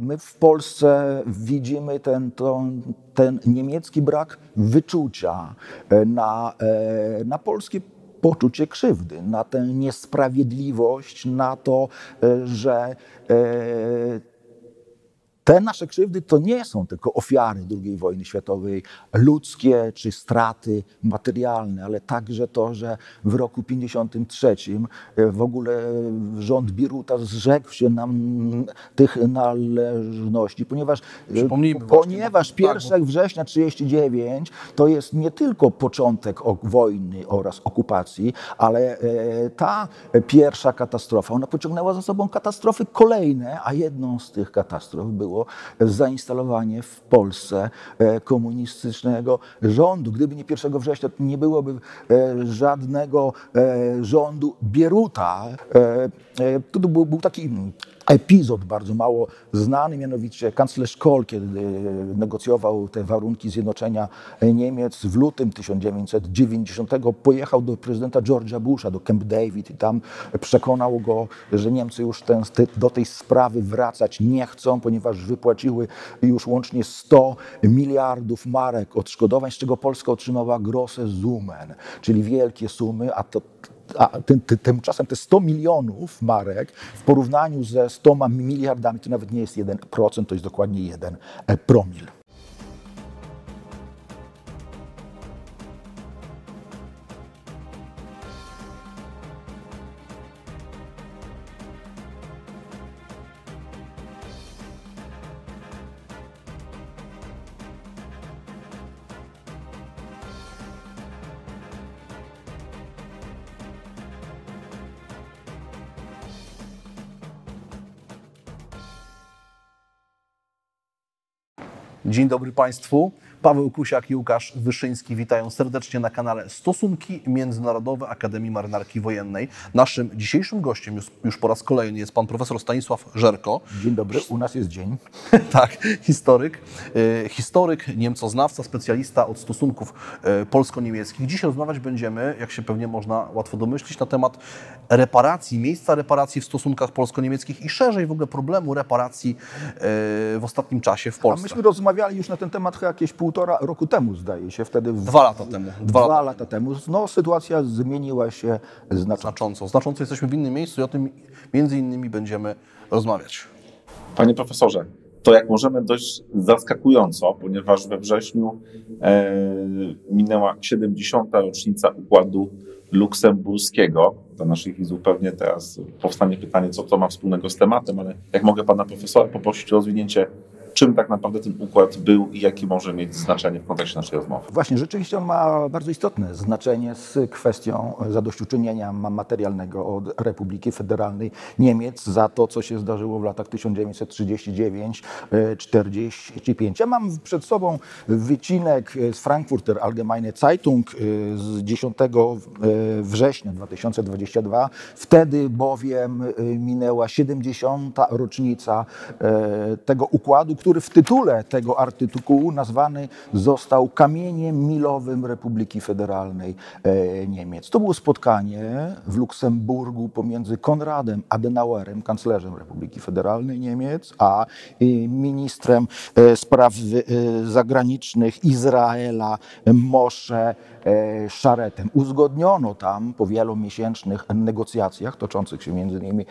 My w Polsce widzimy ten, ten, ten niemiecki brak wyczucia na, na polskie poczucie krzywdy, na tę niesprawiedliwość, na to, że te nasze krzywdy to nie są tylko ofiary II wojny światowej, ludzkie czy straty materialne, ale także to, że w roku 1953 e, w ogóle rząd Biruta zrzekł się nam tych należności, ponieważ, e, ponieważ 1 tak, września 1939 to jest nie tylko początek wojny oraz okupacji, ale e, ta pierwsza katastrofa, ona pociągnęła za sobą katastrofy kolejne, a jedną z tych katastrof było zainstalowanie w Polsce e, komunistycznego rządu. Gdyby nie 1 września, to nie byłoby e, żadnego e, rządu Bieruta. To był taki epizod bardzo mało znany, mianowicie kanclerz Kohl, kiedy negocjował te warunki zjednoczenia Niemiec w lutym 1990, pojechał do prezydenta George'a Busha, do Camp David i tam przekonał go, że Niemcy już ten, do tej sprawy wracać nie chcą, ponieważ wypłaciły już łącznie 100 miliardów marek odszkodowań, z czego Polska otrzymała grosse Summen, czyli wielkie sumy, a to a tym, tymczasem te 100 milionów marek w porównaniu ze 100 miliardami to nawet nie jest 1%, to jest dokładnie 1 promil. Dzień dobry Państwu. Paweł Kusiak i Łukasz Wyszyński witają serdecznie na kanale Stosunki Międzynarodowe Akademii Marynarki Wojennej. Naszym dzisiejszym gościem już, już po raz kolejny jest pan profesor Stanisław Żerko. Dzień dobry, u nas jest dzień. tak, historyk, e, historyk, niemcoznawca, specjalista od stosunków e, polsko-niemieckich. Dziś rozmawiać będziemy, jak się pewnie można łatwo domyślić, na temat reparacji, miejsca reparacji w stosunkach polsko-niemieckich i szerzej w ogóle problemu reparacji e, w ostatnim czasie w Polsce. A myśmy rozmawiali już na ten temat jakieś pół półtora roku temu, zdaje się, wtedy. Dwa lata temu. Dwa, dwa lata. lata temu. No, sytuacja zmieniła się znacząco. znacząco. Znacząco jesteśmy w innym miejscu i o tym między innymi będziemy rozmawiać. Panie profesorze, to jak możemy dość zaskakująco, ponieważ we wrześniu e, minęła 70. rocznica układu luksemburskiego. Dla naszych widzów pewnie teraz powstanie pytanie, co to ma wspólnego z tematem, ale jak mogę pana profesora poprosić o rozwinięcie czym tak naprawdę ten układ był i jakie może mieć znaczenie w kontekście naszej rozmowy. Właśnie, rzeczywiście on ma bardzo istotne znaczenie z kwestią zadośćuczynienia materialnego od Republiki Federalnej Niemiec za to, co się zdarzyło w latach 1939-45. Ja mam przed sobą wycinek z Frankfurter Allgemeine Zeitung z 10 września 2022. Wtedy bowiem minęła 70. rocznica tego układu, który w tytule tego artykułu nazwany został kamieniem milowym Republiki Federalnej e, Niemiec. To było spotkanie w Luksemburgu pomiędzy Konradem Adenauerem, kanclerzem Republiki Federalnej Niemiec, a ministrem e, spraw e, zagranicznych Izraela Moshe Szaretem. Uzgodniono tam po wielomiesięcznych negocjacjach toczących się między innymi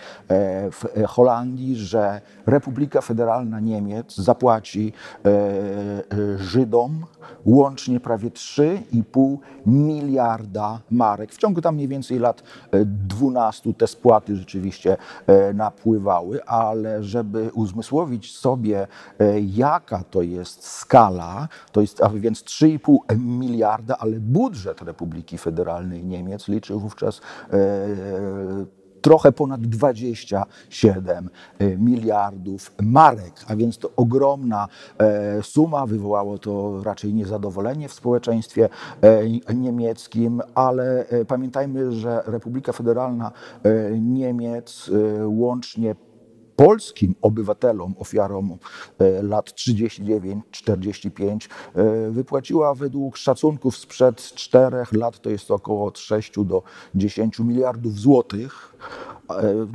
w Holandii, że Republika Federalna Niemiec zapłaci e, e, Żydom łącznie prawie 3,5 miliarda marek. W ciągu tam mniej więcej lat 12 te spłaty rzeczywiście e, napływały, ale żeby uzmysłowić sobie, jaka to jest skala, to jest a więc 3,5 miliarda, ale budżet Republiki Federalnej Niemiec liczył wówczas trochę ponad 27 y, miliardów marek, a więc to ogromna e, suma. Wywołało to raczej niezadowolenie w społeczeństwie e, niemieckim, ale e, pamiętajmy, że Republika Federalna Niemiec łącznie polskim obywatelom, ofiarom e, lat 39-45 e, wypłaciła według szacunków sprzed czterech lat, to jest około od 6 do 10 miliardów złotych,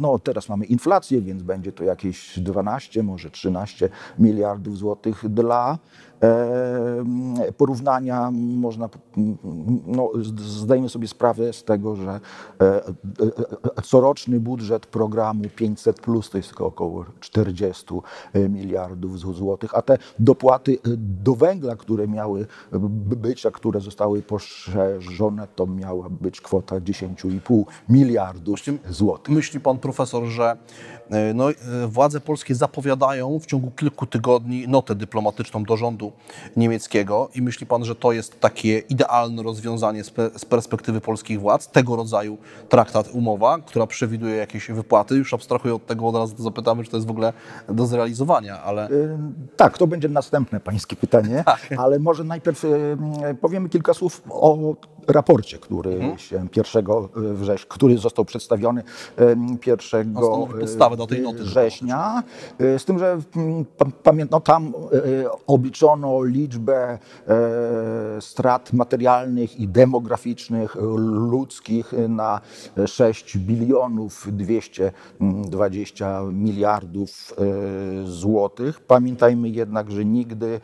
No teraz mamy inflację, więc będzie to jakieś 12, może 13 miliardów złotych dla porównania można, no, zdajemy sobie sprawę z tego, że coroczny budżet programu 500 plus to jest około 40 miliardów złotych, a te dopłaty do węgla, które miały być, a które zostały poszerzone, to miała być kwota 10,5 miliardów złotych. Myśli pan profesor, że no, władze polskie zapowiadają w ciągu kilku tygodni notę dyplomatyczną do rządu niemieckiego i myśli pan, że to jest takie idealne rozwiązanie z perspektywy polskich władz, tego rodzaju traktat, umowa, która przewiduje jakieś wypłaty? Już abstrahuję od tego, od razu zapytamy, czy to jest w ogóle do zrealizowania, ale... Tak, to będzie następne pańskie pytanie, tak. ale może najpierw powiemy kilka słów o raporcie, który mhm. się 1 września, który został przedstawiony 1 do tej noty września. Z tym, że pamiętam, tam obliczono liczbę strat materialnych i demograficznych ludzkich na 6 bilionów 220 miliardów złotych. Pamiętajmy jednak, że nigdy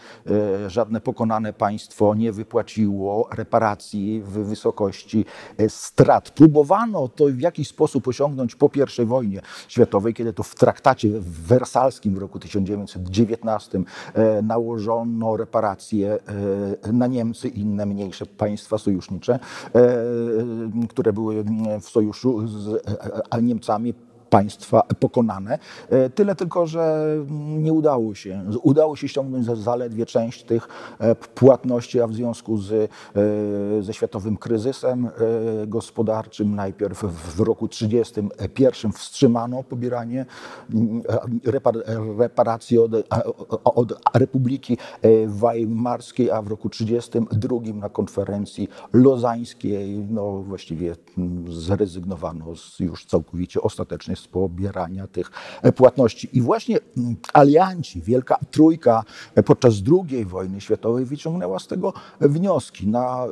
żadne pokonane państwo nie wypłaciło reparacji w wysokości e, strat. Próbowano to w jakiś sposób osiągnąć po I wojnie światowej, kiedy to w traktacie wersalskim w roku 1919 e, nałożono reparacje e, na Niemcy i inne mniejsze państwa sojusznicze, które były w sojuszu z Niemcami państwa pokonane. E, tyle tylko, że nie udało się. Udało się ściągnąć zaledwie część tych e, płatności, a w związku z, e, ze światowym kryzysem gospodarczym najpierw w roku 1931 wstrzymano pobieranie reparacji od, od Republiki Weimarskiej, a w roku 1932 na konferencji lozańskiej no właściwie zrezygnowano z już całkowicie ostatecznie z pobierania tych e, płatności. I właśnie mm, alianci, Wielka Trójka e, podczas II wojny światowej wyciągnęła z tego wnioski. Na,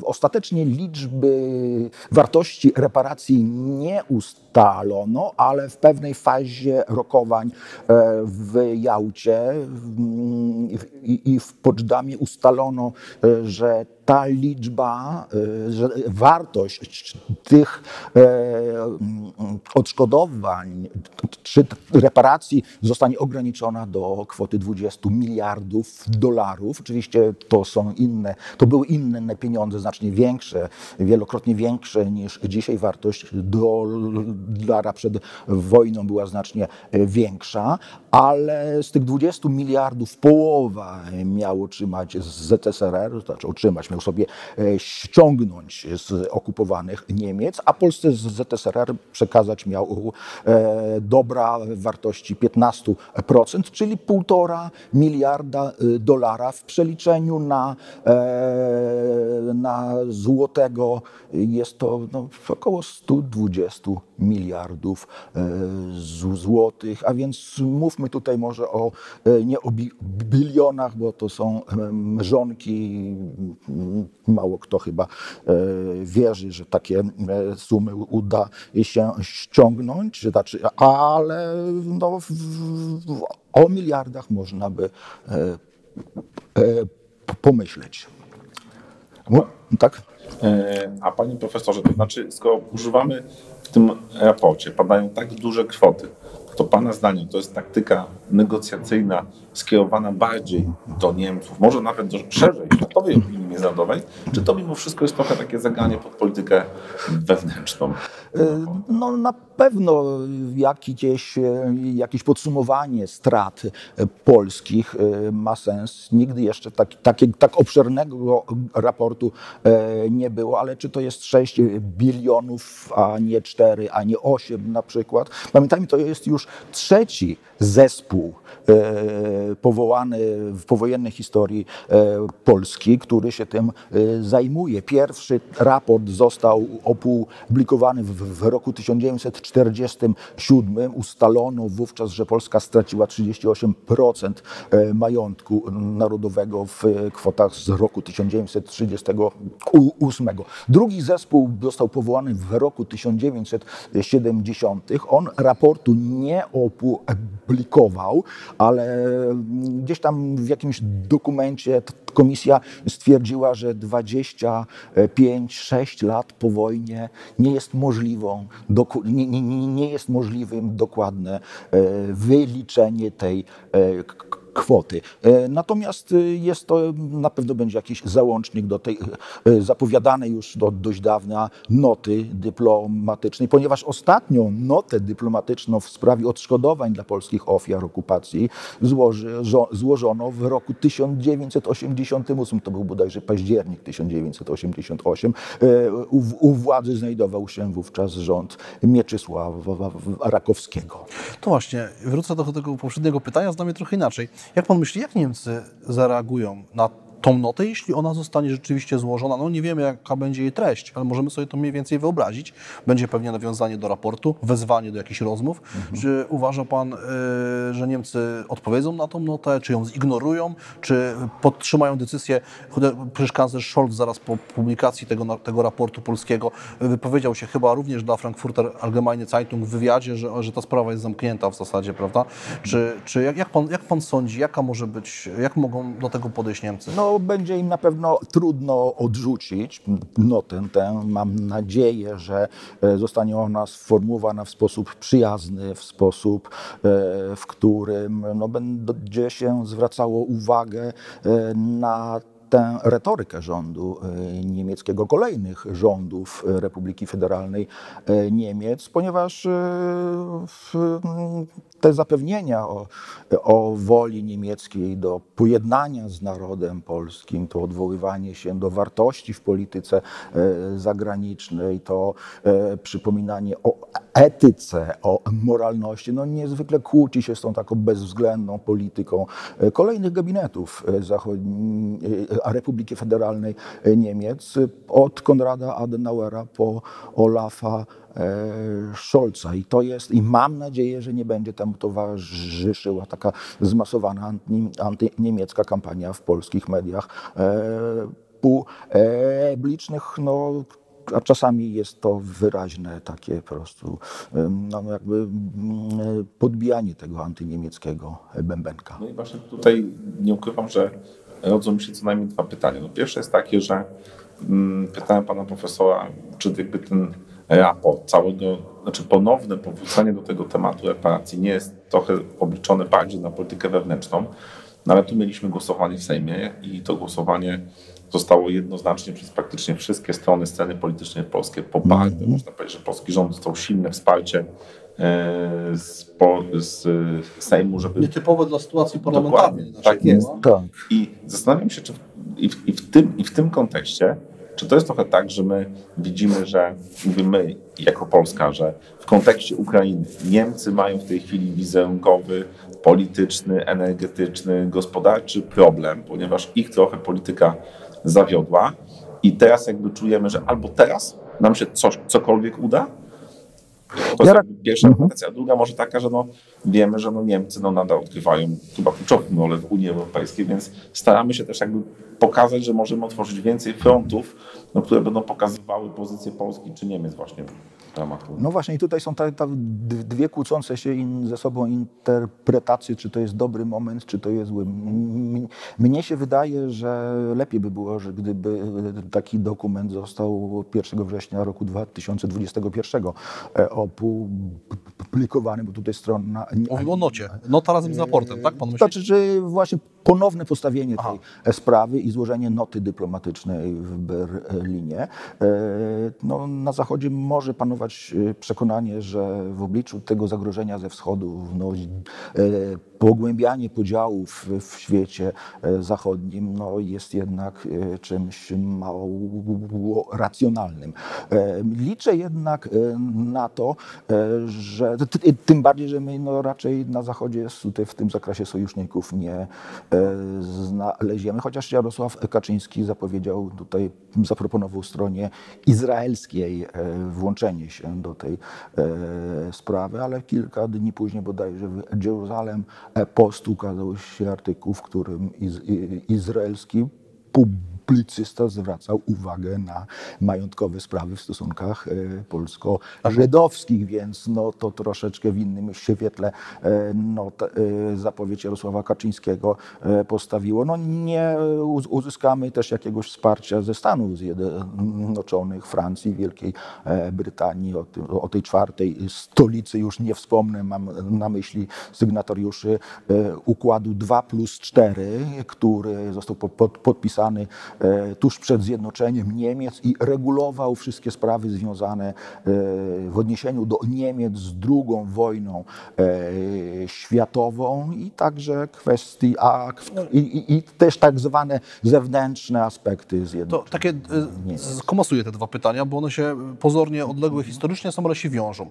y, ostatecznie liczby wartości reparacji nie ustalono, ale w pewnej fazie rokowań w Jałcie i w Poczdamie ustalono, że ta liczba, że wartość tych odszkodowań, odszkodowań czy reparacji zostanie ograniczona do kwoty 20 miliardów dolarów. Oczywiście to są inne, to były inne pieniądze, znacznie większe, wielokrotnie większe niż dzisiaj wartość dolara przed wojną była znacznie większa, ale z tych 20 miliardów połowa miał otrzymać z ZSRR, to znaczy otrzymać, sobie e, ściągnąć z okupowanych Niemiec, a Polsce z ZSRR przekazać miał E, dobra wartości 15%, czyli 1,5 miliarda y, dolara w przeliczeniu na, e, na złotego jest to no, około 120 miliardów e, złotych, a więc mówmy tutaj może o nie o bilionach, bo to są mrzonki. Mało kto chyba wierzy, że takie sumy uda się ściągnąć czy znaczy, ale no, o miliardach można by e, e, pomyśleć. No, tak? E, a panie profesorze, to znaczy, skoro używamy w tym raporcie, padają tak duże kwoty, to Pana zdaniem to jest taktyka negocjacyjna skierowana bardziej do Niemców, może nawet do szerzej światowej opinii międzynarodowej, czy to mimo wszystko jest trochę takie zagranie pod politykę wewnętrzną? No na pewno jakieś, jakieś podsumowanie strat polskich ma sens. Nigdy jeszcze tak, tak, tak obszernego raportu e, nie było, ale czy to jest 6 bilionów, a nie 4, a nie 8 na przykład. Pamiętajmy, to jest już trzeci zespół e, powołany w powojennej historii e, Polski, który się tym y, zajmuje. Pierwszy raport został opublikowany w, roku 1947. Ustalono wówczas, że Polska straciła 38% e, majątku narodowego w kwotach z roku 1938. Drugi zespół został powołany w roku 1970. On raportu nie opublikował, ale gdzieś tam w jakimś dokumencie komisja stwierdziła, że 25-6 lat po wojnie nie jest możliwą, nie, nie, nie jest możliwym dokładne e, wyliczenie tej e, kwoty. E, natomiast e, jest to, na pewno będzie jakiś załącznik do tej e, zapowiadanej już do dość dawna noty dyplomatycznej, ponieważ ostatnią notę dyplomatyczną w sprawie odszkodowań dla polskich ofiar okupacji złoży, złożono w roku 1988, to był bodajże październik 1988. U, u władzy znajdował się wówczas rząd Mieczysława Rakowskiego. To właśnie, wrócę do tego poprzedniego pytania, znam je trochę inaczej. Jak pan myśli, jak Niemcy zareagują na tą notę, jeśli ona zostanie rzeczywiście złożona. No nie wiemy, jaka będzie jej treść, ale możemy sobie to mniej więcej wyobrazić. Będzie pewnie nawiązanie do raportu, wezwanie do jakichś rozmów. Mhm. Czy uważa Pan, y, że Niemcy odpowiedzą na tą notę, czy ją zignorują, czy podtrzymają decyzję? Przecież kanclerz Scholz zaraz po publikacji tego, tego raportu polskiego wypowiedział się chyba również dla Frankfurter Allgemeine Zeitung w wywiadzie, że, że ta sprawa jest zamknięta w zasadzie, prawda? Czy, czy jak, jak, pan, jak pan sądzi, jaka może być, jak mogą do tego podejść Niemcy? No, będzie im na pewno trudno odrzucić notę tę. Mam nadzieję, że e, zostanie ona sformułowana w sposób przyjazny, w sposób, e, w którym no, będzie się zwracało uwagę e, na tę retorykę rządu e, niemieckiego, kolejnych rządów Republiki Federalnej e, Niemiec, ponieważ e, te zapewnienia o, o woli niemieckiej do pojednania z narodem polskim, to odwoływanie się do wartości w polityce zagranicznej, to przypominanie o etyce, o moralności, no niezwykle kłóci się z tą taką bezwzględną polityką kolejnych gabinetów zachodnich Republiki Federalnej Niemiec, od Konrada Adenauera po Olafa e, Scholza. I to jest, i mam nadzieję, że nie będzie temu towarzyszyła taka zmasowana antyniemiecka kampania w polskich mediach e, publicznych, no, a czasami jest to wyraźne takie po prostu no, jakby podbijanie tego antyniemieckiego bębenka. No i właśnie tutaj nie ukrywam, że rodzą się co najmniej dwa pytania. No pierwsze jest takie, że mm, pytałem pana profesora, czy jakby ten raport całego, znaczy ponowne powrócenie do tego tematu reparacji nie jest trochę obliczone bardziej na politykę wewnętrzną, no ale tu mieliśmy głosowanie w Sejmie i to głosowanie zostało jednoznacznie przez praktycznie wszystkie strony sceny politycznej w Polsce poparte. Można powiedzieć, że polski rząd dostał silne wsparcie z, po, z Sejmu, żeby... Nietypowe dla sytuacji parlamentarnej. Tak jest. Tak. I zastanawiam się, czy w, i, w, i, w tym, i w tym kontekście, czy to jest trochę tak, że my widzimy, że my jako Polska, że w kontekście Ukrainy Niemcy mają w tej chwili wizerunkowy, polityczny, energetyczny, gospodarczy problem, ponieważ ich trochę polityka zawiodła i teraz jakby czujemy, że albo teraz nam się coś, cokolwiek uda, to jest pierwsza mhm. a druga może taka, że no, wiemy, że no Niemcy no nadal odgrywają chyba kluczową rolę w Unii Europejskiej, więc staramy się też jakby pokazać, że możemy otworzyć więcej frontów, no, które będą pokazywały pozycję Polski czy Niemiec właśnie w ramach No właśnie i tutaj są te, te dwie kłócące się in, ze sobą interpretacje, czy to jest dobry moment, czy to jest zły. Mnie się wydaje, że lepiej by było, że gdyby taki dokument został 1 września roku 2021 e, opublikowany, bo tutaj strona... Mówił o nocie. Nota razem z raportem, tak pan myśli? Znaczy, że właśnie ponowne postawienie Aha. tej sprawy i złożenie noty dyplomatycznej w Berlinie. E, no, na Zachodzie może panować e, przekonanie, że w obliczu tego zagrożenia ze wschodu no, pogłębianie podziałów w świecie zachodnim no, jest jednak czymś mało racjonalnym. Liczę jednak na to, że tym bardziej, że my no, raczej na Zachodzie w tym zakresie sojuszników nie znaleziemy, chociaż Jarosław Kaczyński zapowiedział tutaj, zaproponował stronie izraelskiej włączenie się do tej sprawy, ale kilka dni później bodajże w Jeruzalem Post ukazał się artykuł, w którym izraelski publicysta zwracał uwagę na majątkowe sprawy w stosunkach e, polsko-żydowskich, więc no, to troszeczkę w innym świetle e, no, e, zapowiedź Jarosława Kaczyńskiego postawiło. No, nie uzyskamy też jakiegoś wsparcia ze Stanów Zjednoczonych, Francji, Wielkiej Brytanii, o, tym, o tej czwartej stolicy już nie wspomnę, mam na myśli sygnatariuszy układu 2 plus 4, który został podpisany tuż przed zjednoczeniem Niemiec i regulował wszystkie sprawy związane e, w odniesieniu do Niemiec z II wojną e, światową i także kwestii, a, i, i, i też tak zwane zewnętrzne aspekty zjednoczenia. To takie, skomosuję te dwa pytania, bo one się pozornie odległe historycznie są, ale się wiążą.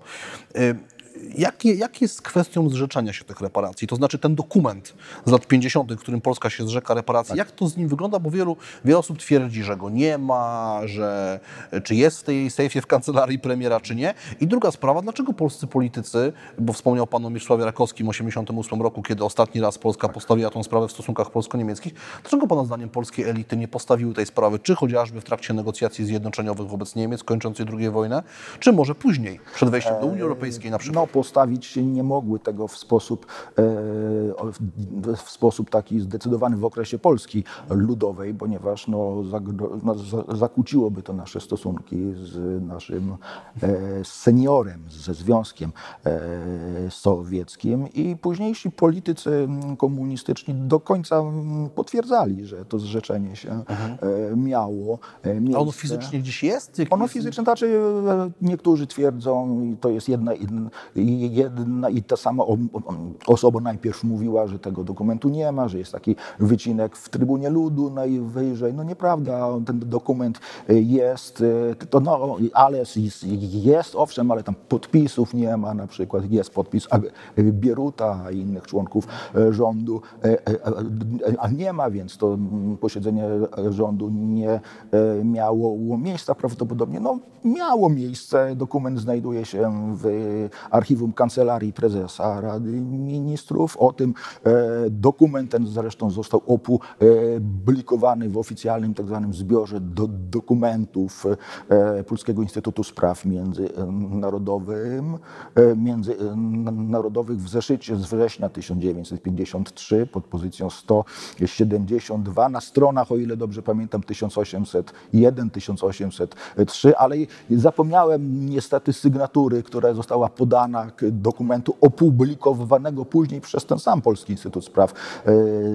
Jak, jak jest kwestią zrzeczenia się tych reparacji? To znaczy ten dokument z lat 50., w którym Polska się zrzeka reparacji, tak. jak to z nim wygląda? Bo wielu, wiele osób twierdzi, że go nie ma, że czy jest w tej sejfie w kancelarii premiera, czy nie. I druga sprawa, dlaczego polscy politycy, bo wspomniał pan o Mieczysławie Rakowskim w 1988 roku, kiedy ostatni raz Polska postawiła tą sprawę w stosunkach polsko-niemieckich, dlaczego pana zdaniem polskie elity nie postawiły tej sprawy, czy chociażby w trakcie negocjacji zjednoczeniowych wobec Niemiec kończącej II wojnę, czy może później, przed wejściem do Unii Europejskiej na przykład? No, postawić się nie mogły tego w sposób, e, w sposób taki zdecydowany w okresie Polski Ludowej, ponieważ no, no zakłóciłoby to nasze stosunki z naszym e, seniorem, ze Związkiem e, Sowieckim i późniejsi politycy komunistyczni do końca potwierdzali, że to zrzeczenie się mhm. miało miejsce. A ono fizycznie gdzieś jest? Ono fizycznie, znaczy niektórzy twierdzą, i to jest jedna, jedna i ta sama osoba najpierw mówiła, że tego dokumentu nie ma, że jest taki wycinek w Trybunie Ludu najwyżej. No nieprawda, ten dokument jest, to no, ale jest, jest owszem, ale tam podpisów nie ma, na przykład jest podpis Bieruta i innych członków rządu, a nie ma, więc to posiedzenie rządu nie miało miejsca prawdopodobnie. No miało miejsce, dokument znajduje się w archiwum Kancelarii Prezesa Rady Ministrów. O tym e, dokument ten zresztą został opublikowany w oficjalnym tak zwanym zbiorze do dokumentów e, Polskiego Instytutu Spraw Międzynarodowym, e, międzynarodowych w zeszycie z września 1953 pod pozycją 172 na stronach, o ile dobrze pamiętam, 1801, 1803, ale zapomniałem niestety sygnatury, która została podana dokumentu opublikowanego później przez ten sam Polski Instytut Spraw e,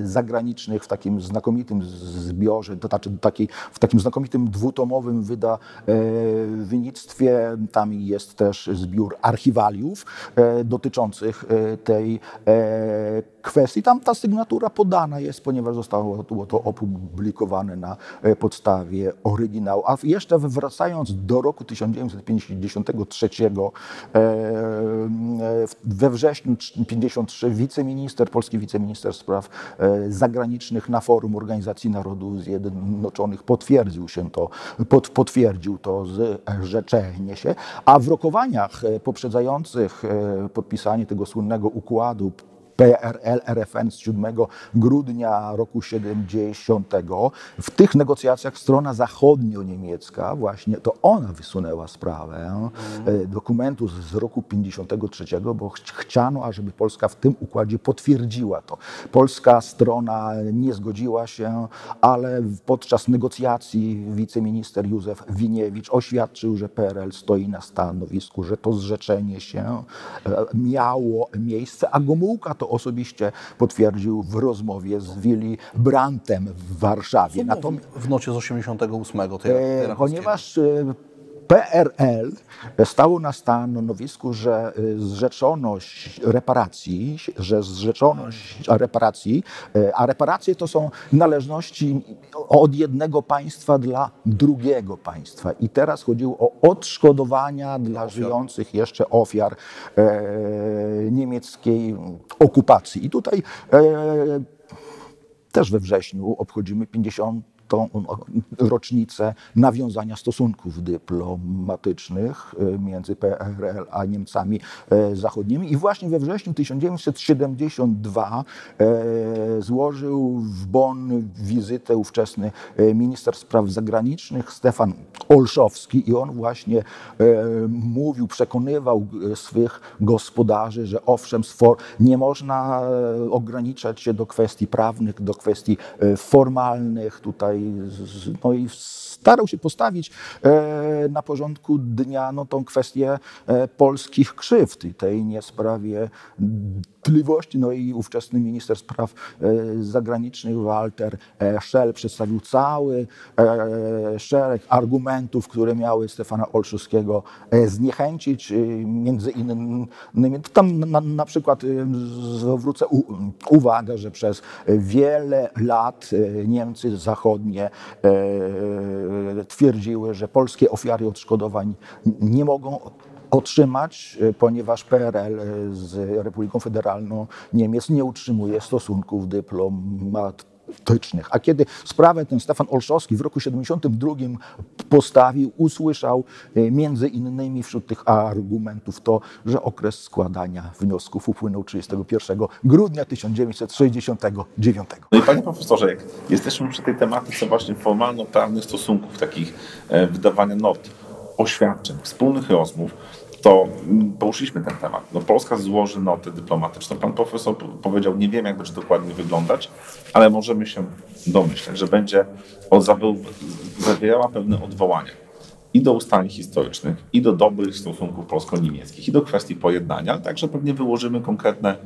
Zagranicznych w takim znakomitym zbiorze, to znaczy w takim znakomitym dwutomowym wydawnictwie. Tam jest też zbiór archiwaliów e, dotyczących e, tej kwestii. Tam ta sygnatura podana jest, ponieważ zostało to opublikowane na podstawie oryginału. A jeszcze wracając do roku 1953, we wrześniu 1953 wiceminister, polski wiceminister spraw e, zagranicznych na forum Organizacji Narodów Zjednoczonych potwierdził się to, potwierdził to zrzeczenie się, a w rokowaniach e, poprzedzających e, podpisanie tego słynnego układu PRL, RFN z 7 grudnia roku 70. W tych negocjacjach strona zachodnio-niemiecka, właśnie to ona wysunęła sprawę mm. dokumentu z roku 53, bo chciano, ażeby Polska w tym układzie potwierdziła to. Polska strona nie zgodziła się, ale podczas negocjacji wiceminister Józef Winiewicz oświadczył, że PRL stoi na stanowisku, że to zrzeczenie się e, miało miejsce, a Gomułka to osobiście potwierdził w rozmowie z Willy Brandtem w Warszawie. Co w nocie z 88 tej e, Ponieważ e, PRL stało na stanowisku, że zrzeczoność reparacji, że zrzeczoność reparacji, a reparacje to są należności od jednego państwa dla drugiego państwa. I teraz chodziło o odszkodowania dla żyjących jeszcze ofiar e, niemieckiej okupacji. I tutaj e, też we wrześniu obchodzimy 50 tą rocznicę nawiązania stosunków dyplomatycznych e, między PRL a Niemcami e, zachodnimi. I właśnie we wrześniu 1972 e, złożył w Bonn wizytę ówczesny minister spraw zagranicznych Stefan Olszowski i on właśnie mówił, przekonywał swych gospodarzy, że owszem, nie można ograniczać się do kwestii prawnych, do kwestii formalnych. Tutaj no i starał się postawić e, na porządku dnia no, tą kwestię e, polskich krzywd i tej niesprawiedliwości. No i ówczesny minister spraw e, zagranicznych Walter Schell przedstawił cały szereg argumentów, które miały Stefana Olszewskiego zniechęcić. Między innymi tam na, na przykład zwrócę uwagę, że przez wiele lat Niemcy zachodnie twierdziły, że polskie ofiary odszkodowań nie mogą otrzymać, ponieważ PRL z Republiką Federalną Niemiec nie utrzymuje stosunków dyplomatycznych a kiedy sprawę ten Stefan Olszowski w roku 72 postawił, usłyszał e, między innymi wśród tych argumentów to, że okres składania wniosków upłynął 31 grudnia 1969. No i panie profesorze, jak jesteśmy przy tej tematyce właśnie formalno-prawnych stosunków, takich e, wydawania not, oświadczeń, wspólnych rozmów, to poruszyliśmy ten temat. No, Polska złoży notę dyplomatyczną. Pan profesor powiedział, nie wiem, jak będzie dokładnie wyglądać, ale możemy się domyśleć, że będzie zawierała pewne odwołania i do ustaleń historycznych, i do dobrych stosunków polsko-niemieckich, i do kwestii pojednania, ale także pewnie wyłożymy konkretne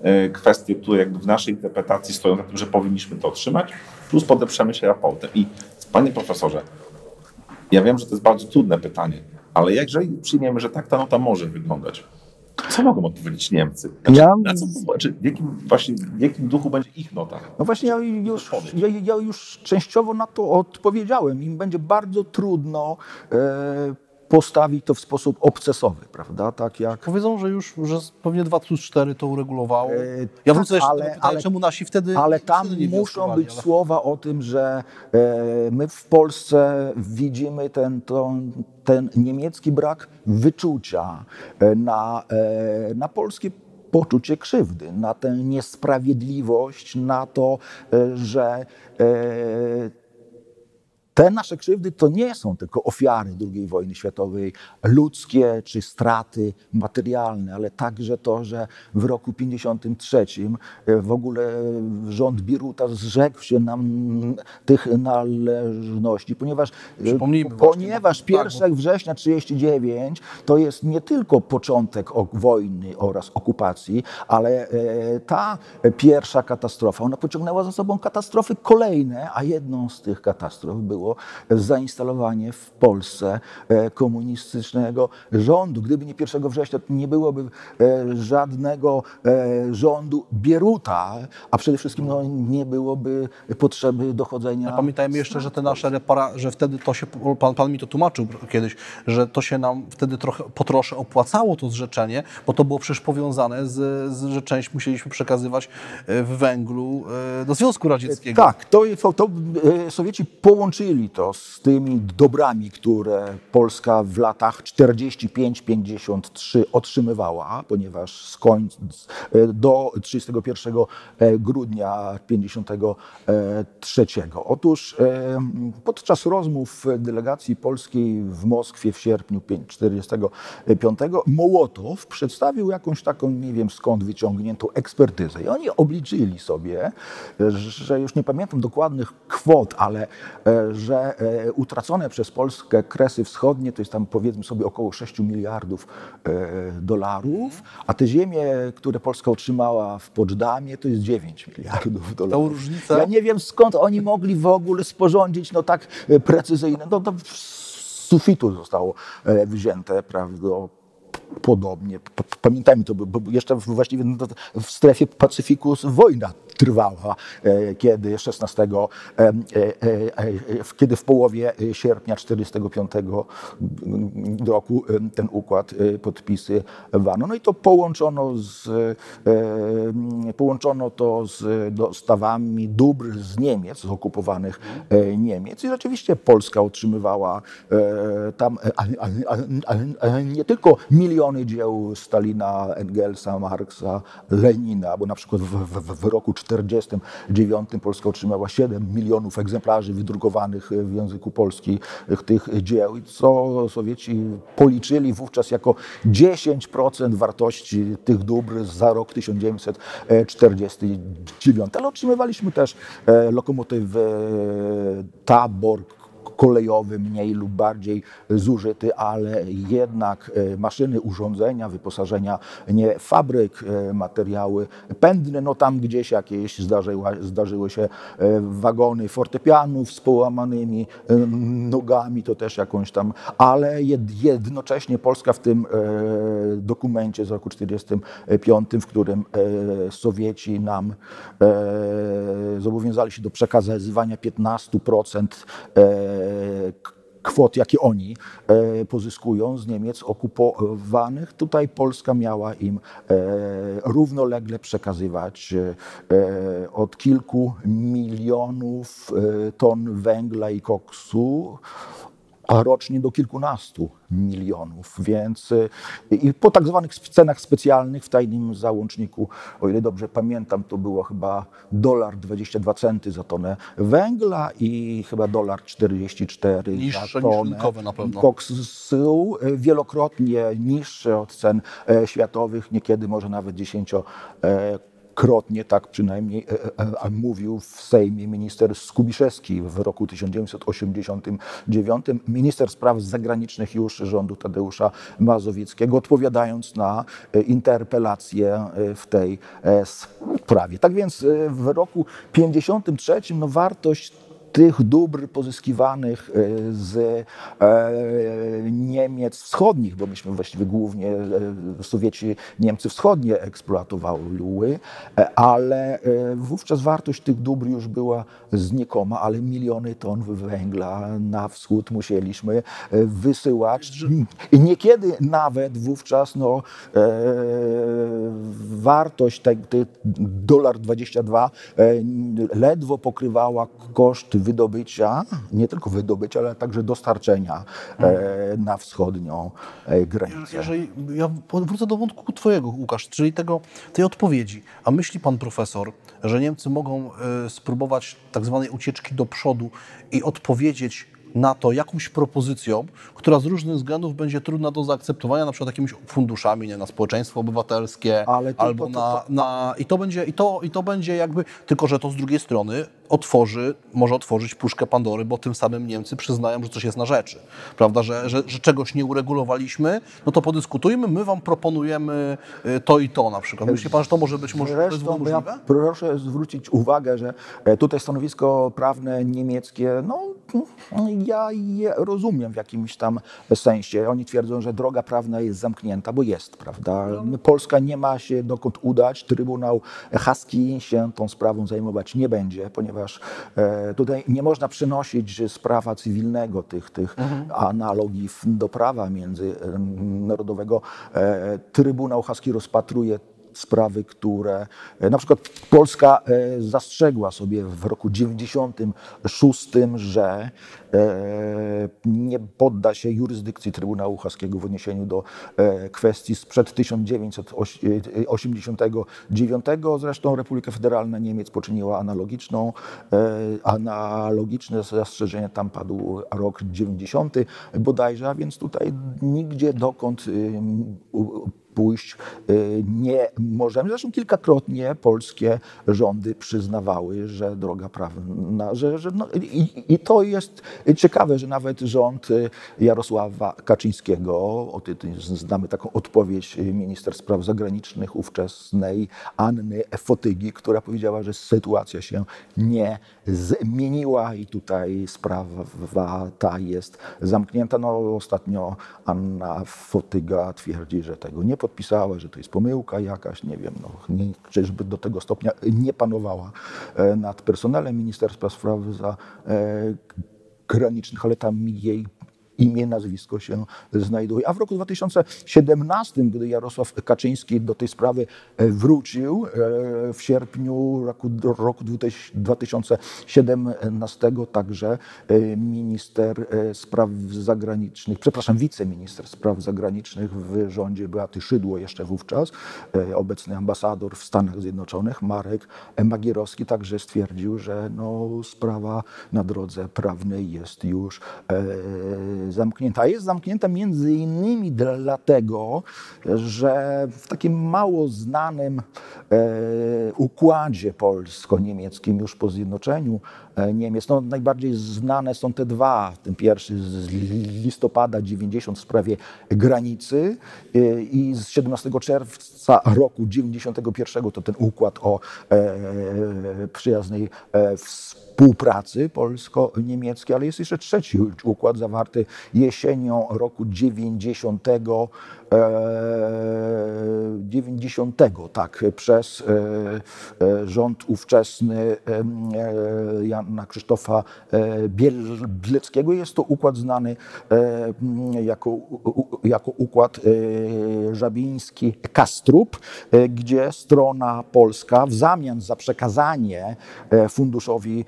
e, kwestie, które jakby w naszej interpretacji stoją na tym, że powinniśmy to otrzymać, plus podeprzemy się raportem. I panie profesorze, ja wiem, że to jest bardzo trudne pytanie, ale jeżeli przyjmiemy, że tak ta nota może wyglądać, co mogą odpowiedzieć Niemcy? Znaczy, ja... na co, znaczy, w, jakim, właśnie, w jakim duchu będzie ich nota? No właśnie, ja już, ja, ja już częściowo na to odpowiedziałem. Im będzie bardzo trudno e, postawić to w sposób obcesowy, prawda? Tak jak... Powiedzą, że już że pewnie 2 plus 4 to uregulowało. E, ja wrócę jeszcze ale, do pytania, ale, czemu nasi wtedy Ale tam wtedy muszą być ale... słowa o tym, że e, my w Polsce widzimy ten, ten, ten niemiecki brak wyczucia e, na, na polskie poczucie krzywdy, na tę niesprawiedliwość, na to, że te nasze krzywdy to nie są tylko ofiary II wojny światowej, ludzkie czy straty materialne, ale także to, że w roku 53 e, w ogóle rząd Biruta zrzekł się nam tych należności, ponieważ, e, ponieważ 1 tak, września 1939 to jest nie tylko początek wojny oraz okupacji, ale e, ta pierwsza katastrofa, ona pociągnęła za sobą katastrofy kolejne, a jedną z tych katastrof było było zainstalowanie w Polsce e, komunistycznego rządu. Gdyby nie 1 września, to nie byłoby e, żadnego e, rządu Bieruta, a przede wszystkim no, nie byłoby potrzeby dochodzenia. Pamiętajmy jeszcze, że te nasze repara, że wtedy to się, pan, pan mi to tłumaczył kiedyś, że to się nam wtedy trochę, po trosze opłacało to zrzeczenie, bo to było przecież powiązane z, z że część musieliśmy przekazywać w węglu do Związku Radzieckiego. Tak, to, to, to Sowieci połączyli to z tymi dobrami, które Polska w latach 45-53 otrzymywała, ponieważ z końca, do 31 grudnia 53. Otóż podczas rozmów delegacji polskiej w Moskwie w sierpniu 1945 Mołotow przedstawił jakąś taką, nie wiem skąd wyciągniętą ekspertyzę. I oni obliczyli sobie, że już nie pamiętam dokładnych kwot, ale że e, utracone przez Polskę kresy wschodnie to jest tam powiedzmy sobie około 6 miliardów e, dolarów, a te ziemie, które Polska otrzymała w Poczdamie to jest 9 miliardów dolarów. Ta różnica? Ja nie wiem skąd oni mogli w ogóle sporządzić no tak e, precyzyjne. No, to sufitu zostało wzięte, prawda, podobnie. Pamiętajmy to, bo jeszcze właściwie w strefie Pacyfiku wojna trwała, e, kiedy 16, e, e, kiedy w połowie sierpnia 1945 roku ten układ podpisywano. No i to połączono, z, połączono to z dostawami dóbr z Niemiec, z okupowanych Niemiec i rzeczywiście Polska otrzymywała tam nie tylko miliony dzieł Stalina, Engelsa, Marksa, Lenina, bo na przykład w, w, w roku 1949 Polska otrzymała 7 milionów egzemplarzy wydrukowanych w języku polskim tych dzieł, co Sowieci policzyli wówczas jako 10% wartości tych dóbr za rok 1949. Ale otrzymywaliśmy też e, lokomotywy Tabor, kolejowy, mniej lub bardziej zużyty, ale jednak e, maszyny, urządzenia, wyposażenia, nie fabryk, e, materiały pędne, no tam gdzieś jakieś zdarzyła, zdarzyły się e, wagony fortepianów z połamanymi nogami, to też jakąś tam, ale jednocześnie Polska w tym dokumencie z roku 1945, w którym Sowieci nam zobowiązali się do przekazywania 15% kwot, jakie oni e, pozyskują z Niemiec okupowanych. Tutaj Polska miała im e, równolegle przekazywać e, od kilku milionów ton węgla i koksu a rocznie do kilkunastu milionów. Więc y, i po tak zwanych cenach specjalnych w tajnym załączniku, o ile dobrze pamiętam, to było chyba dolar 22 centy za tonę węgla i chyba dolar 44 niższe za tonę niż na pewno. koksu, y, wielokrotnie niższe od cen e, światowych, niekiedy może nawet dziesięcio e, krotnie, tak przynajmniej e, e, e, mówił w Sejmie minister Skubiszewski w roku 1989, minister spraw zagranicznych już rządu Tadeusza Mazowieckiego, odpowiadając na interpelację w tej sprawie. Tak więc w roku 1953 no, wartość tych dóbr pozyskiwanych e, z e, Niemiec wschodnich, bo myśmy właściwie głównie e, Sowieci Niemcy wschodnie eksploatowały, ale wówczas wartość tych dóbr już była znikoma, ale miliony ton węgla na wschód musieliśmy wysyłać. I niekiedy nawet wówczas no, wartość tej dolar 22 ledwo pokrywała koszt wydobycia, nie tylko wydobycia, ale także dostarczenia e, na wschodnią e, granicę. Jeżeli, ja wrócę do wątku Twojego, Łukasz, czyli tego, tej odpowiedzi. A myśli Pan Profesor, że Niemcy mogą e, spróbować tak zwanej ucieczki do przodu i odpowiedzieć na to jakąś propozycją, która z różnych względów będzie trudna do zaakceptowania, na przykład jakimiś funduszami nie, na społeczeństwo obywatelskie, to, albo to, to, na, na... I to będzie, i to, i to będzie jakby... Tylko, że to z drugiej strony otworzy, może otworzyć puszkę Pandory, bo tym samym Niemcy przyznają, że coś jest na rzeczy. Prawda, że, że, że czegoś nie uregulowaliśmy, no to podyskutujmy, my wam proponujemy y, to i to na przykład. Myśli pan, że to może być może Zresztą, możliwe? Ja proszę zwrócić uwagę, że e, tutaj stanowisko prawne niemieckie, no ja je rozumiem w jakimś tam sensie. Oni twierdzą, że droga prawna jest zamknięta, bo jest, prawda? Polska nie ma się dokąd udać, Trybunał Haski się tą sprawą zajmować nie będzie, ponieważ ponieważ e, tutaj nie można przenosić z prawa cywilnego tych, tych mhm. analogii do prawa międzynarodowego. E, Trybunał Haski rozpatruje sprawy, które e, na przykład Polska zastrzegła sobie w roku 96, że E, nie podda się jurysdykcji Trybunału Haskiego w odniesieniu do e, kwestii sprzed 1989. Zresztą Republika Federalna Niemiec poczyniła analogiczną, e, analogiczne zastrzeżenie. Tam padł rok 90 bodajże, a więc tutaj nigdzie dokąd pójść nie możemy. Zresztą kilkakrotnie polskie rządy przyznawały, że droga prawna, że, że no, i, i, to jest ciekawe, że nawet rząd Jarosława Kaczyńskiego, o, znamy taką odpowiedź minister spraw zagranicznych ówczesnej Anny Fotygi, która powiedziała, że sytuacja się nie zmieniła i tutaj sprawa ta jest zamknięta. No, ostatnio Anna Fotyga twierdzi, że tego nie podpisała, że to jest pomyłka jakaś, nie wiem, no, nie, czyżby do tego stopnia nie panowała e, nad personelem Ministerstwa Spraw Zagranicznych, ale tam jej imię, nazwisko się znajduje. A w roku 2017, gdy Jarosław Kaczyński do tej sprawy e, wrócił, e, w sierpniu roku, roku 2017 także e, minister spraw zagranicznych, przepraszam, wiceminister spraw zagranicznych w rządzie Beaty Szydło jeszcze wówczas, obecny ambasador w Stanach Zjednoczonych, Marek Magierowski, także stwierdził, że no, sprawa na drodze prawnej jest już zamknięta. Jest zamknięta między innymi dlatego, że w takim mało znanym e, układzie polsko-niemieckim już po zjednoczeniu Niemiec, no najbardziej znane są te dwa. Ten pierwszy z listopada 90 w sprawie granicy e, i z 17 czerwca roku 91 to ten układ o przyjaznej współpracy współpracy polsko-niemieckiej, ale jest jeszcze trzeci układ zawarty jesienią roku 90, 90 e, tak, przez e, e, rząd ówczesny Jana Krzysztofa Bieleckiego. Jest to układ znany jako, jako układ Żabiński-Kastrup, gdzie strona polska w zamian za przekazanie funduszowi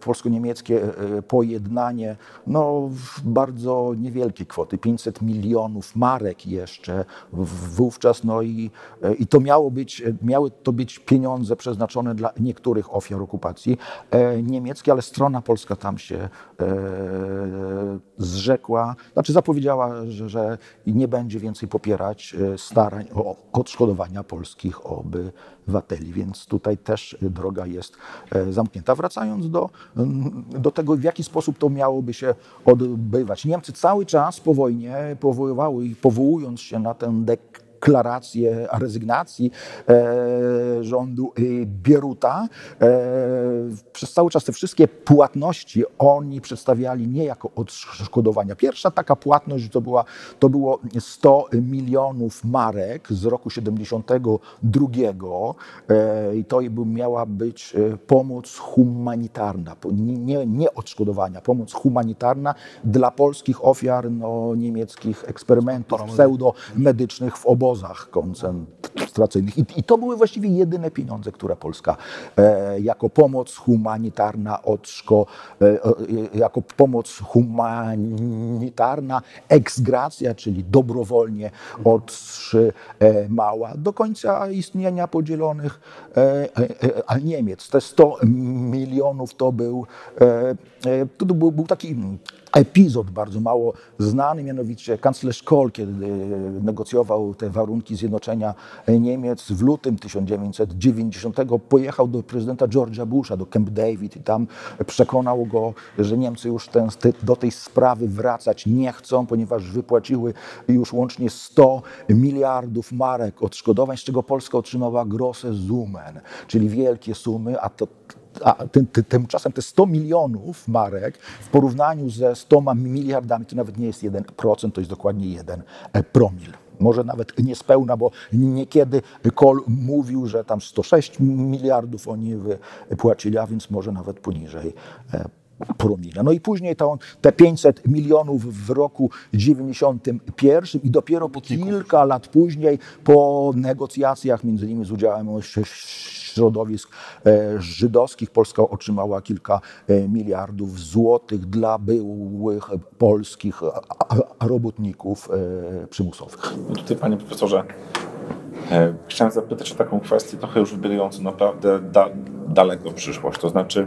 polsko-niemieckie pojednanie, no bardzo niewielkie kwoty, 500 milionów marek jeszcze wówczas, no i, i to miało być, miały to być pieniądze przeznaczone dla niektórych ofiar okupacji e, niemieckiej, ale strona polska tam się e, zrzekła, znaczy zapowiedziała, że, że nie będzie więcej popierać e, starań o odszkodowania polskich obywateli, więc tutaj też droga jest zamknięta. Wracając do, do tego, w jaki sposób to miałoby się odbywać. Niemcy cały czas po wojnie powoływały i powołując się na tę dek deklarację rezygnacji e, rządu Bieruta. E, przez cały czas te wszystkie płatności oni przedstawiali nie jako odszkodowania. Pierwsza taka płatność to, była, to było 100 milionów marek z roku 72 e, i to miała być pomoc humanitarna, nie, nie odszkodowania, pomoc humanitarna dla polskich ofiar no, niemieckich eksperymentów pseudomedycznych w obozach obozach koncentracyjnych. I, I, to były właściwie jedyne pieniądze, które Polska e, jako pomoc humanitarna odszko, e, e, jako pomoc humanitarna, eksgracja, czyli dobrowolnie otrzymała do końca istnienia podzielonych e, e, Niemiec. Te 100 milionów to był, e, to był, był taki epizod bardzo mało znany, mianowicie kanclerz Kohl, kiedy negocjował te warunki zjednoczenia Niemiec w lutym 1990, pojechał do prezydenta George'a Busha, do Camp David i tam przekonał go, że Niemcy już ten, do tej sprawy wracać nie chcą, ponieważ wypłaciły już łącznie 100 miliardów marek odszkodowań, z czego Polska otrzymała grosse Summen, czyli wielkie sumy, a to a tym, tymczasem te 100 milionów marek w porównaniu ze 100 miliardami to nawet nie jest 1%, to jest dokładnie 1 e, promil. Może nawet niespełna, bo niekiedy Kohl mówił, że tam 106 miliardów oni wypłacili, a więc może nawet poniżej e, promila. No i później to, te 500 milionów w roku 91 i dopiero po kilka lat później, po negocjacjach, między innymi z udziałem środowisk e, żydowskich. Polska otrzymała kilka e, miliardów złotych dla byłych polskich robotników e, przymusowych. No tutaj, panie profesorze, chciałem zapytać o taką kwestię trochę już wybierającą naprawdę da, daleko w przyszłość. To znaczy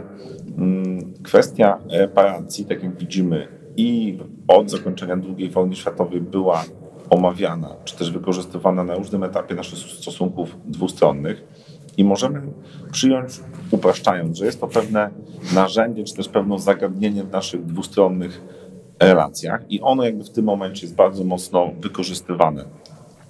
mm, kwestia reparacji, tak jak widzimy, i od zakończenia II wojny światowej była omawiana, czy też wykorzystywana na różnym etapie naszych stosunków dwustronnych i możemy przyjąć, upraszczając, że jest to pewne narzędzie, czy też pewne zagadnienie w naszych dwustronnych relacjach i ono jakby w tym momencie jest bardzo mocno wykorzystywane.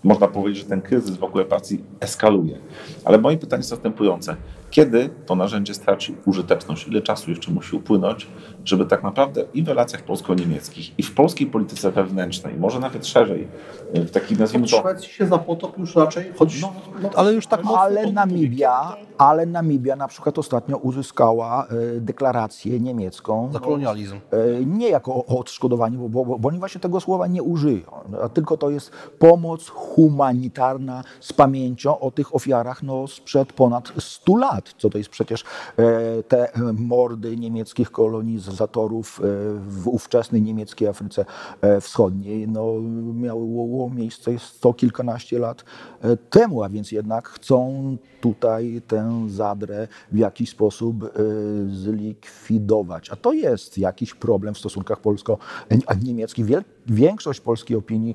Można powiedzieć, że ten kryzys wokół reparacji eskaluje. Ale moje pytanie jest następujące. Kiedy to narzędzie straci użyteczność? Ile czasu jeszcze musi upłynąć, żeby tak naprawdę i w relacjach polsko-niemieckich, i w polskiej polityce wewnętrznej, może nawet szerzej, w takich nazwijmy to... Szwecji się za potop już raczej, choć, no, no, ale już tak mocno... Ale Namibia, ale Namibia na przykład ostatnio uzyskała e, deklarację niemiecką. Za kolonializm. E, nie jako odszkodowanie, bo, bo, bo oni właśnie tego słowa nie użyją, tylko to jest pomoc humanitarna z pamięcią o tych ofiarach no, sprzed ponad 100 lat co to jest przecież e, te mordy niemieckich kolonizatorów e, w ówczesnej niemieckiej Afryce e, Wschodniej, no, miało miejsce sto kilkanaście lat temu, a więc jednak chcą tutaj tę zadrę w jakiś sposób zlikwidować. A to jest jakiś problem w stosunkach polsko-niemieckich. Większość polskiej opinii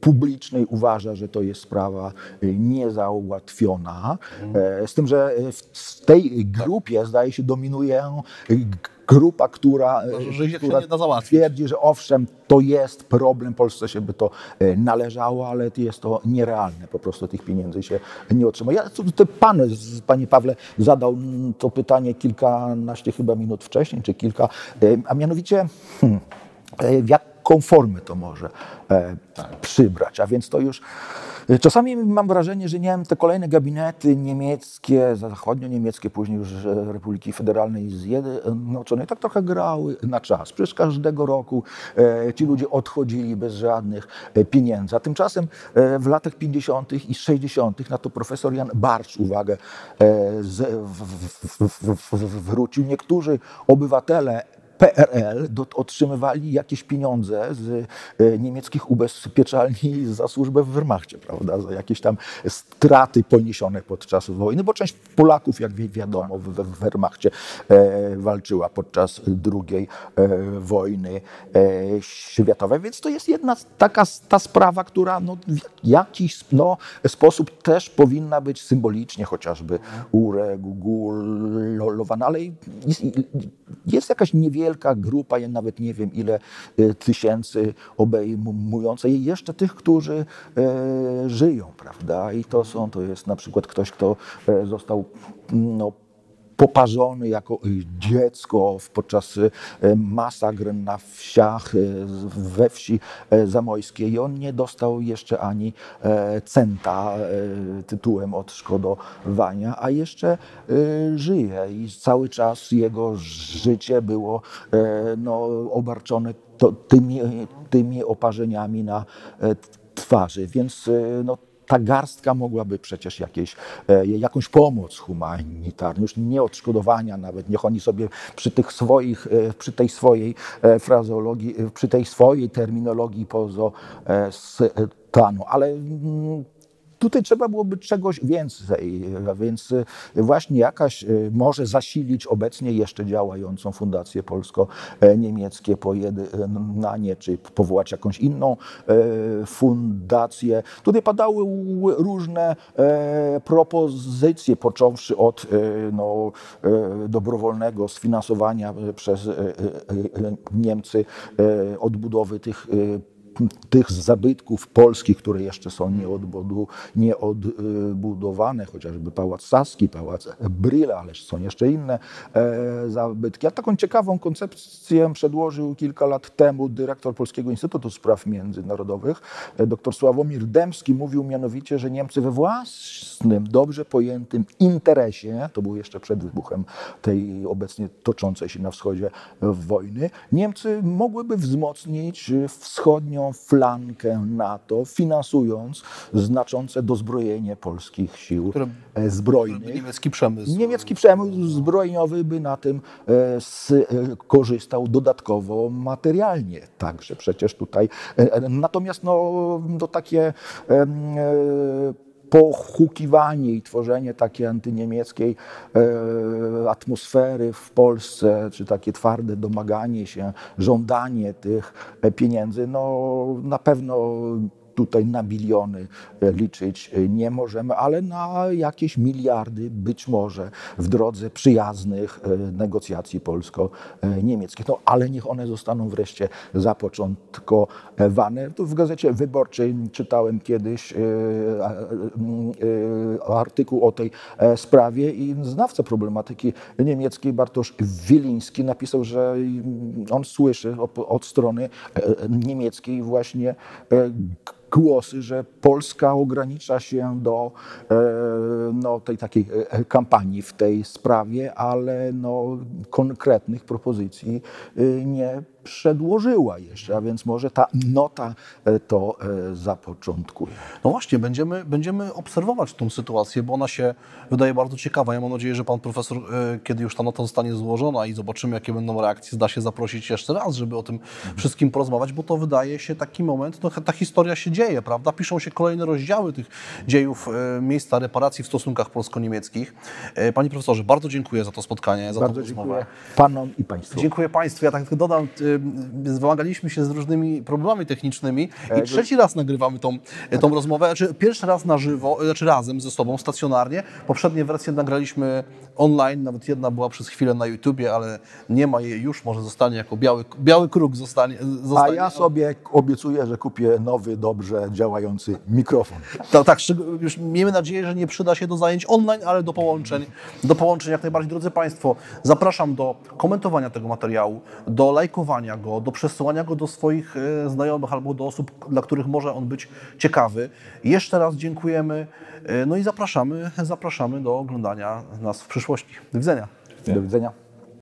publicznej uważa, że to jest sprawa y, niezałatwiona. Mhm. Z tym, że w tej grupie zdaje się dominuje y, grupa, która, że która twierdzi, że owszem, to jest problem, Polsce się by to należało, ale jest to nierealne, po prostu tych pieniędzy się nie otrzyma. Ja, to pan, panie Pawle, zadał to pytanie kilkanaście chyba minut wcześniej, czy kilka, a mianowicie hmm, jak konformy to może e, tak. przybrać. A więc to już e, czasami mam wrażenie, że nie wiem, te kolejne gabinety niemieckie, zachodnio-niemieckie, później już Republiki Federalnej Zjednoczonej, tak trochę grały na czas. Przecież każdego roku e, ci ludzie odchodzili bez żadnych pieniędzy. A tymczasem w latach 50. i 60. na to profesor Jan Barcz uwagę zwrócił. Niektórzy obywatele PRL otrzymywali jakieś pieniądze z e, niemieckich ubezpieczalni za służbę w Wehrmachcie, prawda, za jakieś tam straty poniesione podczas wojny, bo część Polaków, jak wiadomo, w Wehrmachcie e, walczyła podczas II e, wojny światowej, więc to jest jedna taka ta sprawa, która no, w jakiś no, sposób też powinna być symbolicznie chociażby uregulowana, ale jest, jest jakaś niewiele wielka grupa, ja nawet nie wiem ile e, tysięcy obejmująca i jeszcze tych, którzy e, żyją, prawda? I to są, to jest na przykład ktoś, kto e, został no, poparzony jako dziecko podczas masakr na wsiach we wsi zamojskiej. I on nie dostał jeszcze ani centa tytułem odszkodowania, a jeszcze żyje i cały czas jego życie było no, obarczone to, tymi, tymi oparzeniami na twarzy. Więc no, ta garstka mogłaby przecież jakieś, e, jakąś pomoc humanitarną, już nie odszkodowania nawet, niech oni sobie przy tych swoich, e, przy tej swojej e, frazeologii, przy tej swojej terminologii pozostanu, ale mm, Tutaj trzeba byłoby czegoś więcej, więc y, właśnie jakaś y, może zasilić obecnie jeszcze działającą Fundację Polsko-Niemieckie Pojednanie, czy powołać jakąś inną e, fundację. Tutaj padały różne propozycje, począwszy od no, dobrowolnego sfinansowania przez Niemcy odbudowy tych tych zabytków polskich, które jeszcze są nieodbudowane, chociażby Pałac Saski, Pałac Brille, ale są jeszcze inne e, zabytki. A taką ciekawą koncepcję przedłożył kilka lat temu dyrektor Polskiego Instytutu Spraw Międzynarodowych, e, dr Sławomir Dębski. Mówił mianowicie, że Niemcy we własnym, dobrze pojętym interesie, to był jeszcze przed wybuchem tej obecnie toczącej się na wschodzie wojny, Niemcy mogłyby wzmocnić wschodnią flankę NATO, finansując znaczące dozbrojenie polskich sił Które, e, zbrojnych. Niemiecki przemysł. Niemiecki przemysł zbrojeniowy by na tym e, e, korzystał dodatkowo materialnie. Także przecież tutaj. Natomiast no, to takie pochukiwanie i tworzenie takiej antyniemieckiej e, atmosfery w Polsce, czy takie twarde domaganie się, żądanie tych pieniędzy, no na pewno tutaj na biliony e, liczyć e, nie możemy, ale na jakieś miliardy być może w drodze przyjaznych e, negocjacji polsko-niemieckich. No, ale niech one zostaną wreszcie zapoczątkowane. Tu w Gazecie Wyborczej czytałem kiedyś artykuł o tej sprawie i znawca problematyki niemieckiej Bartosz Wiliński napisał, że on słyszy od strony niemieckiej właśnie głosy, że Polska ogranicza się do e, no, tej takiej e, kampanii w tej sprawie, ale no, konkretnych propozycji e, nie przedłożyła jeszcze, a więc może ta nota to zapoczątkuje. No właśnie, będziemy, będziemy obserwować tą sytuację, bo ona się wydaje bardzo ciekawa. Ja mam nadzieję, że pan profesor, kiedy już ta nota zostanie złożona i zobaczymy, jakie będą reakcje, zda się zaprosić jeszcze raz, żeby o tym wszystkim porozmawiać, bo to wydaje się taki moment, no, ta historia się dzieje, prawda? Piszą się kolejne rozdziały tych dziejów miejsca reparacji w stosunkach polsko-niemieckich. Panie profesorze, bardzo dziękuję za to spotkanie, za bardzo tą dziękuję rozmowę. panom i państwu. Dziękuję Państwu. Ja tak dodam, zmagaliśmy się z różnymi problemami technicznymi i trzeci raz nagrywamy tą, tą rozmowę. Znaczy, pierwszy raz na żywo, znaczy razem ze sobą, stacjonarnie. Poprzednie wersje nagraliśmy online, nawet jedna była przez chwilę na YouTubie, ale nie ma jej już, może zostanie jako biały, biały kruk zostanie. A zostanie. ja sobie obiecuję, że kupię nowy, dobrze działający mikrofon. Tak, tak, już miejmy nadzieję, że nie przyda się do zajęć online, ale do połączeń, do połączeń jak najbardziej. Drodzy Państwo, zapraszam do komentowania tego materiału, do lajkowania go, do przesyłania go do swoich e, znajomych albo do osób, dla których może on być ciekawy. Jeszcze raz dziękujemy, e, no i zapraszamy, zapraszamy do oglądania nas w przyszłości. Do widzenia. Do widzenia.